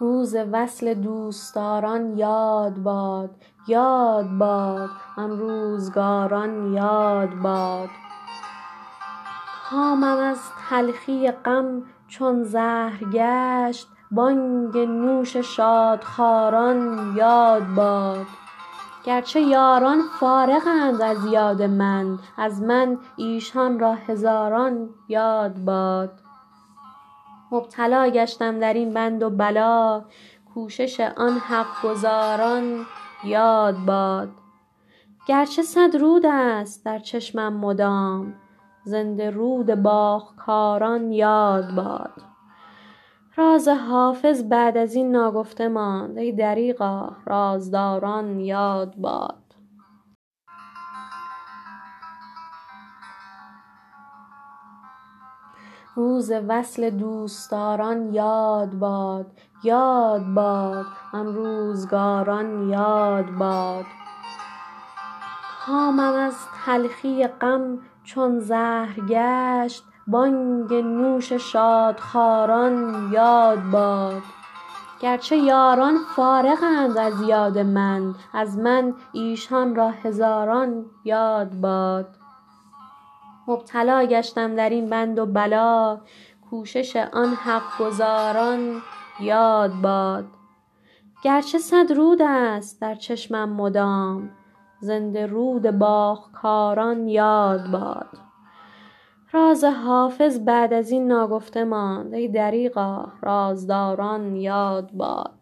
روز وصل دوستداران یاد باد یاد باد آن روزگاران یاد باد. کامم از تلخی غم چون زهر گشت بانگ نوش شادخواران یاد باد. گرچه یاران فارغ اند از یاد من از من ایشان را هزاران یاد باد. مبتلا گشتم در این بند و بلا. کوشش آن حق گزاران یاد باد. گرچه صد رود است در چشمم مدام زنده رود باغکاران یاد باد. راز حافظ بعد از این ناگفته ماند ای دریغا رازداران یاد باد. روز وصل دوستداران یاد باد یاد باد آن روزگاران یاد باد. کامم از تلخی غم چون زهر گشت بانگ نوش شادخواران یاد باد. گرچه یاران فارغ اند از یاد من از من ایشان را هزاران یاد باد. مبتلا گشتم در این بند و بلا. کوشش آن حق گزاران یاد باد. گرچه صد رود است در چشمم مدام زنده رود باغکاران یاد باد. راز حافظ بعد از این ناگفته ماند ای دریغا رازداران یاد باد.